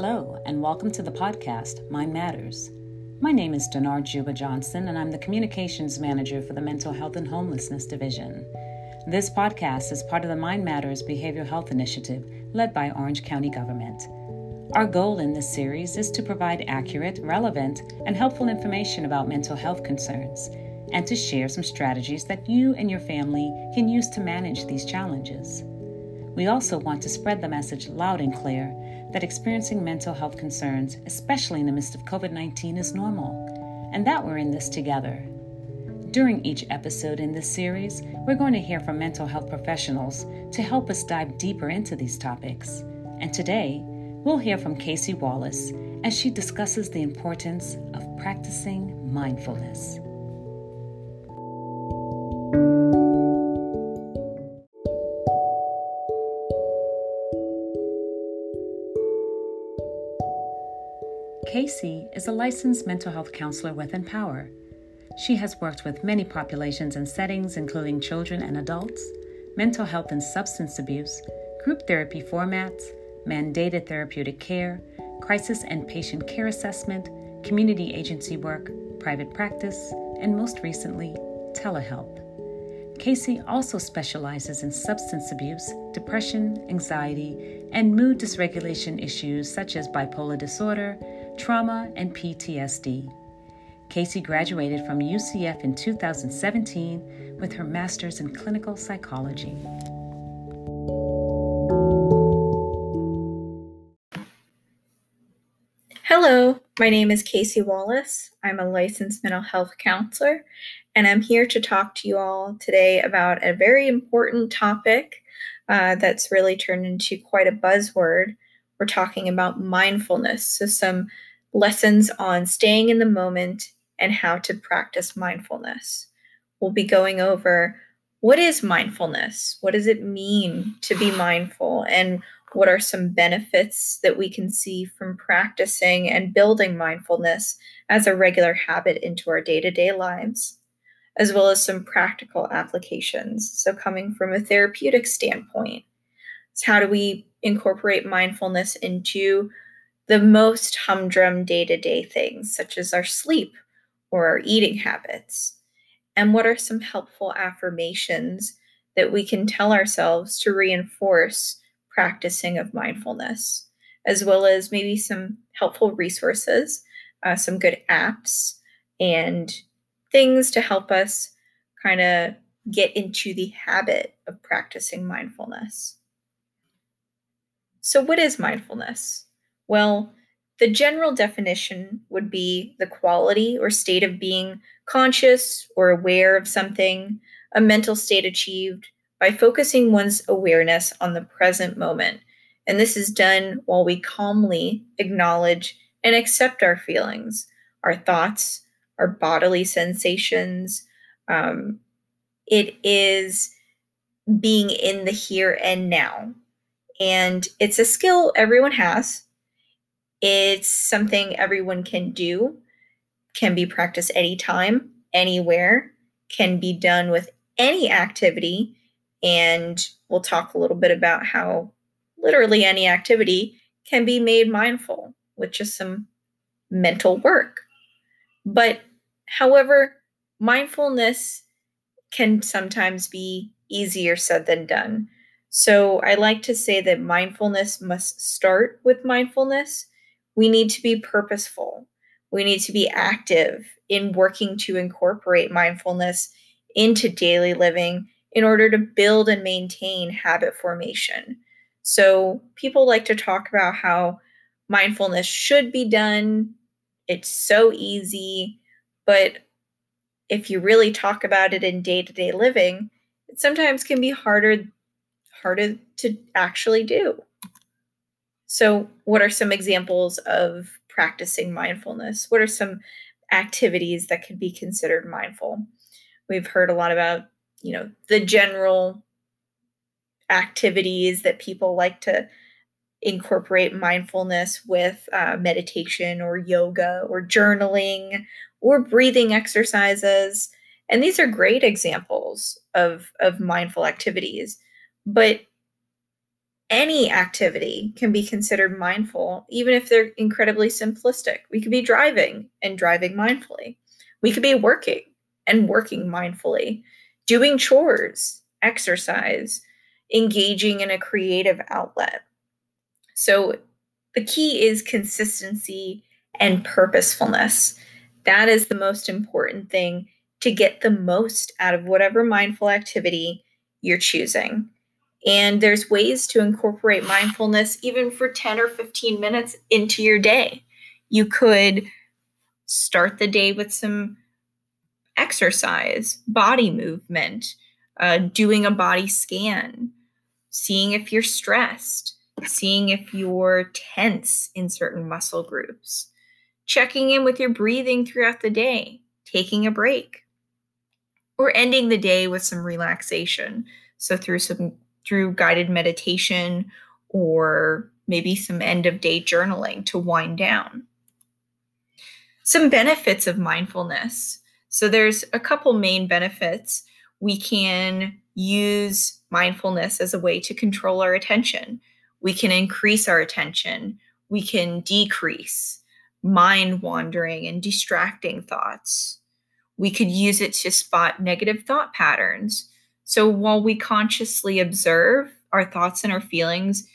Hello, and welcome to the podcast Mind Matters. My name is Denard Juba Johnson, and I'm the Communications Manager for the Mental Health and Homelessness Division. This podcast is part of the Mind Matters Behavioral Health Initiative led by Orange County Government. Our goal in this series is to provide accurate, relevant, and helpful information about mental health concerns and to share some strategies that you and your family can use to manage these challenges. We also want to spread the message loud and clear that experiencing mental health concerns, especially in the midst of COVID 19, is normal, and that we're in this together. During each episode in this series, we're going to hear from mental health professionals to help us dive deeper into these topics. And today, we'll hear from Kasie Wallace as she discusses the importance of practicing mindfulness. Kasie is a licensed mental health counselor with Empower. She has worked with many populations and settings, including children and adults, mental health and substance abuse, group therapy formats, mandated therapeutic care, crisis and patient care assessment, community agency work, private practice, and most recently, telehealth. Kasie also specializes in substance abuse, depression, anxiety, and mood dysregulation issues such as bipolar disorder, trauma, and PTSD. Kasie graduated from UCF in 2017 with her master's in clinical psychology. Hello, my name is Kasie Wallace. I'm a licensed mental health counselor, and I'm here to talk to you all today about a very important topic uh, that's really turned into quite a buzzword. We're talking about mindfulness. So, some lessons on staying in the moment and how to practice mindfulness. We'll be going over what is mindfulness? What does it mean to be mindful? And what are some benefits that we can see from practicing and building mindfulness as a regular habit into our day to day lives, as well as some practical applications. So, coming from a therapeutic standpoint, how do we incorporate mindfulness into the most humdrum day to day things, such as our sleep or our eating habits? And what are some helpful affirmations that we can tell ourselves to reinforce practicing of mindfulness, as well as maybe some helpful resources, uh, some good apps, and things to help us kind of get into the habit of practicing mindfulness. So, what is mindfulness? Well, the general definition would be the quality or state of being conscious or aware of something, a mental state achieved by focusing one's awareness on the present moment. And this is done while we calmly acknowledge and accept our feelings, our thoughts, our bodily sensations. Um, it is being in the here and now. And it's a skill everyone has it's something everyone can do, can be practiced anytime, anywhere, can be done with any activity. And we'll talk a little bit about how literally any activity can be made mindful with just some mental work. But however, mindfulness can sometimes be easier said than done. So I like to say that mindfulness must start with mindfulness we need to be purposeful. We need to be active in working to incorporate mindfulness into daily living in order to build and maintain habit formation. So, people like to talk about how mindfulness should be done. It's so easy, but if you really talk about it in day-to-day living, it sometimes can be harder harder to actually do. So, what are some examples of practicing mindfulness? What are some activities that could be considered mindful? We've heard a lot about, you know, the general activities that people like to incorporate mindfulness with uh, meditation or yoga or journaling or breathing exercises. And these are great examples of, of mindful activities. But any activity can be considered mindful, even if they're incredibly simplistic. We could be driving and driving mindfully. We could be working and working mindfully, doing chores, exercise, engaging in a creative outlet. So the key is consistency and purposefulness. That is the most important thing to get the most out of whatever mindful activity you're choosing. And there's ways to incorporate mindfulness even for 10 or 15 minutes into your day. You could start the day with some exercise, body movement, uh, doing a body scan, seeing if you're stressed, seeing if you're tense in certain muscle groups, checking in with your breathing throughout the day, taking a break, or ending the day with some relaxation. So through some through guided meditation or maybe some end of day journaling to wind down. Some benefits of mindfulness. So there's a couple main benefits. We can use mindfulness as a way to control our attention. We can increase our attention. We can decrease mind wandering and distracting thoughts. We could use it to spot negative thought patterns so while we consciously observe our thoughts and our feelings,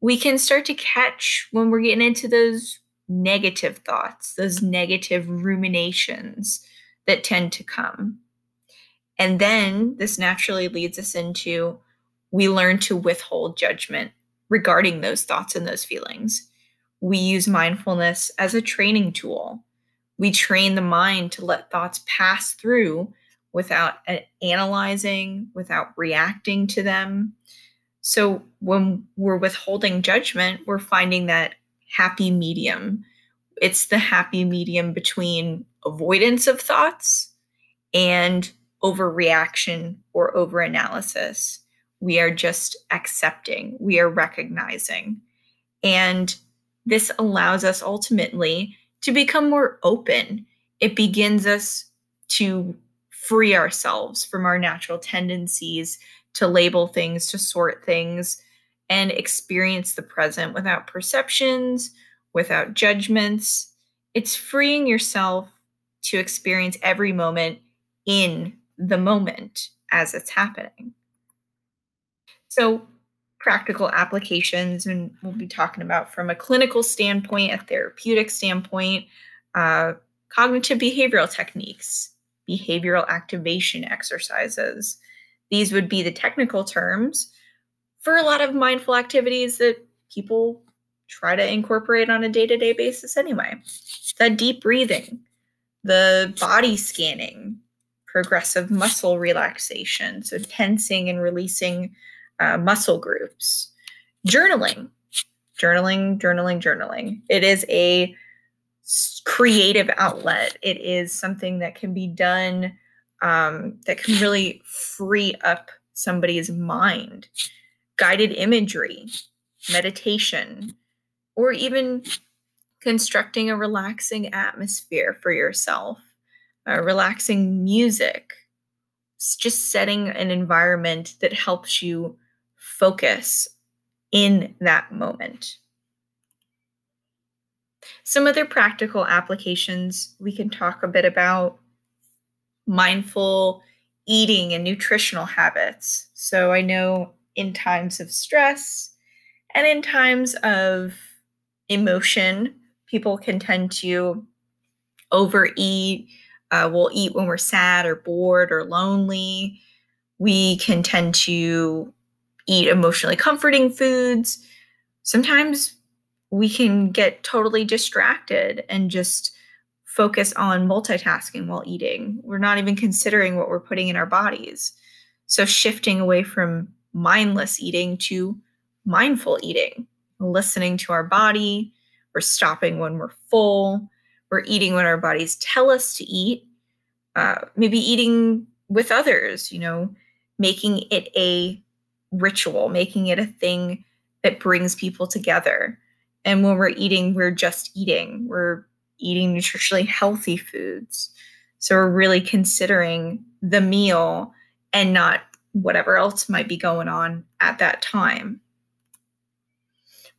we can start to catch when we're getting into those negative thoughts, those negative ruminations that tend to come. And then this naturally leads us into we learn to withhold judgment regarding those thoughts and those feelings. We use mindfulness as a training tool. We train the mind to let thoughts pass through without uh, analyzing, without reacting to them. So when we're withholding judgment, we're finding that happy medium. It's the happy medium between avoidance of thoughts and overreaction or overanalysis. We are just accepting, we are recognizing. And this allows us ultimately to become more open. It begins us to free ourselves from our natural tendencies to label things, to sort things, and experience the present without perceptions, without judgments. It's freeing yourself to experience every moment in the moment as it's happening. So, practical applications, and we'll be talking about from a clinical standpoint, a therapeutic standpoint, uh, cognitive behavioral techniques, behavioral activation exercises. These would be the technical terms for a lot of mindful activities that people try to incorporate on a day to day basis anyway. The deep breathing, the body scanning, progressive muscle relaxation, so tensing and releasing uh, muscle groups, journaling, journaling, journaling, journaling. It is a creative outlet. It is something that can be done um, that can really free up somebody's mind. Guided imagery, meditation, or even constructing a relaxing atmosphere for yourself, uh, relaxing music, it's just setting an environment that helps you focus in that moment. Some other practical applications we can talk a bit about mindful eating and nutritional habits. So I know in times of stress and in times of emotion, people can tend to overeat. Uh, we'll eat when we're sad or bored or lonely. We can tend to eat emotionally comforting foods. Sometimes we can get totally distracted and just focus on multitasking while eating. We're not even considering what we're putting in our bodies. So, shifting away from mindless eating to mindful eating, listening to our body, we're stopping when we're full, we're eating when our bodies tell us to eat, uh, maybe eating with others, you know, making it a ritual, making it a thing that brings people together. And when we're eating, we're just eating. We're eating nutritionally healthy foods. So we're really considering the meal and not whatever else might be going on at that time.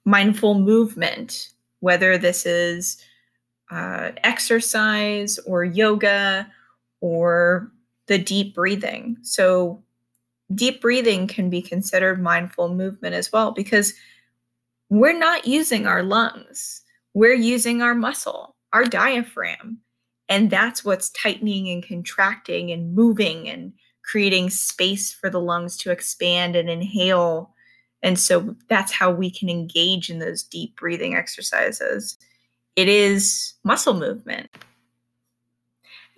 mindful movement, whether this is uh, exercise or yoga or the deep breathing. So, deep breathing can be considered mindful movement as well because we're not using our lungs, we're using our muscle, our diaphragm. And that's what's tightening and contracting and moving and creating space for the lungs to expand and inhale. And so that's how we can engage in those deep breathing exercises. It is muscle movement.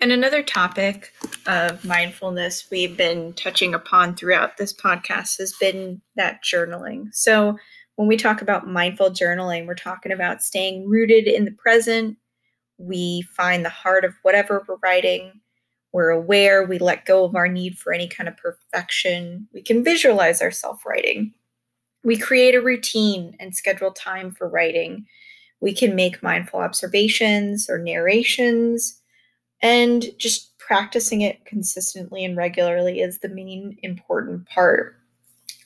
And another topic of mindfulness we've been touching upon throughout this podcast has been that journaling. So, when we talk about mindful journaling, we're talking about staying rooted in the present. We find the heart of whatever we're writing. We're aware, we let go of our need for any kind of perfection. We can visualize ourselves writing. We create a routine and schedule time for writing. We can make mindful observations or narrations and just practicing it consistently and regularly is the main important part.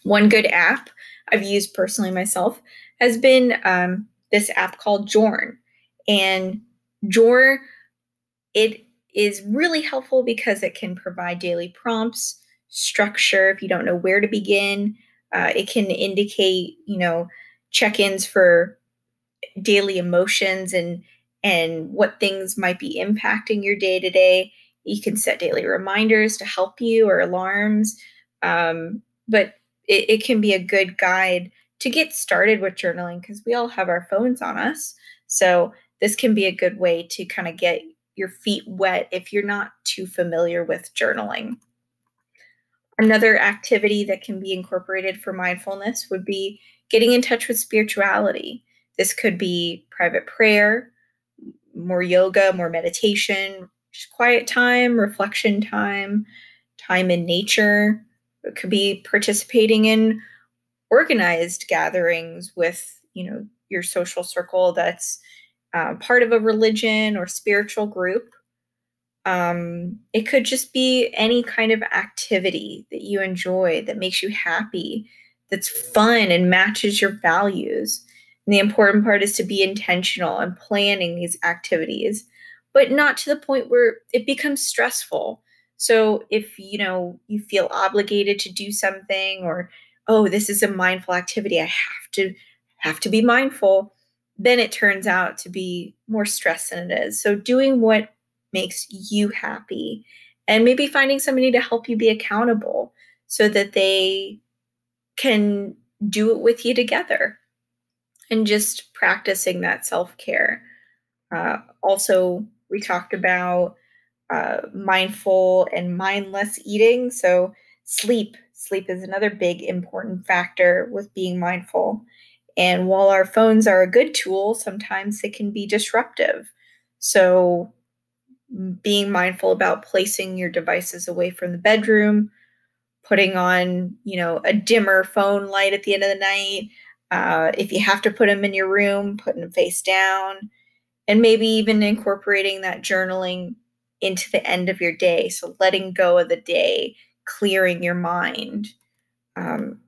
One good app I've used personally myself has been um, this app called Jorn. And Journ, it is really helpful because it can provide daily prompts, structure if you don't know where to begin. Uh, it can indicate, you know, check-ins for daily emotions and and what things might be impacting your day to day. You can set daily reminders to help you or alarms. Um, but it, it can be a good guide to get started with journaling because we all have our phones on us. So this can be a good way to kind of get your feet wet if you're not too familiar with journaling. Another activity that can be incorporated for mindfulness would be getting in touch with spirituality. This could be private prayer, more yoga, more meditation, just quiet time, reflection time, time in nature. It could be participating in organized gatherings with, you know, your social circle that's uh, part of a religion or spiritual group. Um, it could just be any kind of activity that you enjoy that makes you happy, that's fun and matches your values. And the important part is to be intentional and planning these activities, but not to the point where it becomes stressful. So if you know you feel obligated to do something or oh this is a mindful activity I have to have to be mindful, then it turns out to be more stress than it is. So doing what makes you happy and maybe finding somebody to help you be accountable so that they can do it with you together and just practicing that self care. Uh, also, we talked about uh, mindful and mindless eating. So, sleep. Sleep is another big important factor with being mindful. And while our phones are a good tool, sometimes they can be disruptive. So, being mindful about placing your devices away from the bedroom, putting on, you know, a dimmer phone light at the end of the night, uh, if you have to put them in your room, putting them face down, and maybe even incorporating that journaling into the end of your day. So letting go of the day, clearing your mind, um,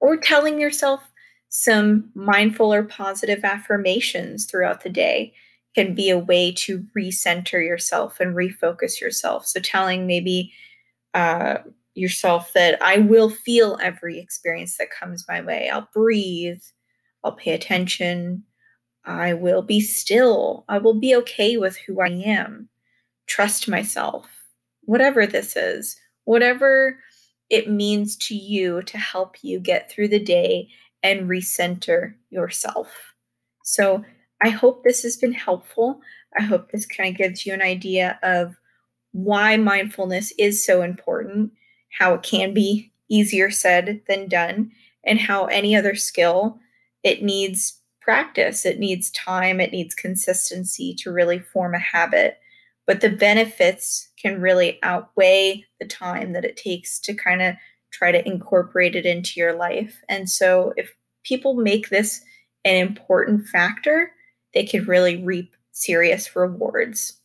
or telling yourself some mindful or positive affirmations throughout the day can be a way to recenter yourself and refocus yourself. So telling maybe uh, yourself that I will feel every experience that comes my way. I'll breathe. I'll pay attention. I will be still. I will be okay with who I am. Trust myself. Whatever this is, whatever it means to you to help you get through the day and recenter yourself. So, I hope this has been helpful. I hope this kind of gives you an idea of why mindfulness is so important how it can be easier said than done, and how any other skill, it needs practice, it needs time, it needs consistency to really form a habit. But the benefits can really outweigh the time that it takes to kind of try to incorporate it into your life. And so, if people make this an important factor, they can really reap serious rewards.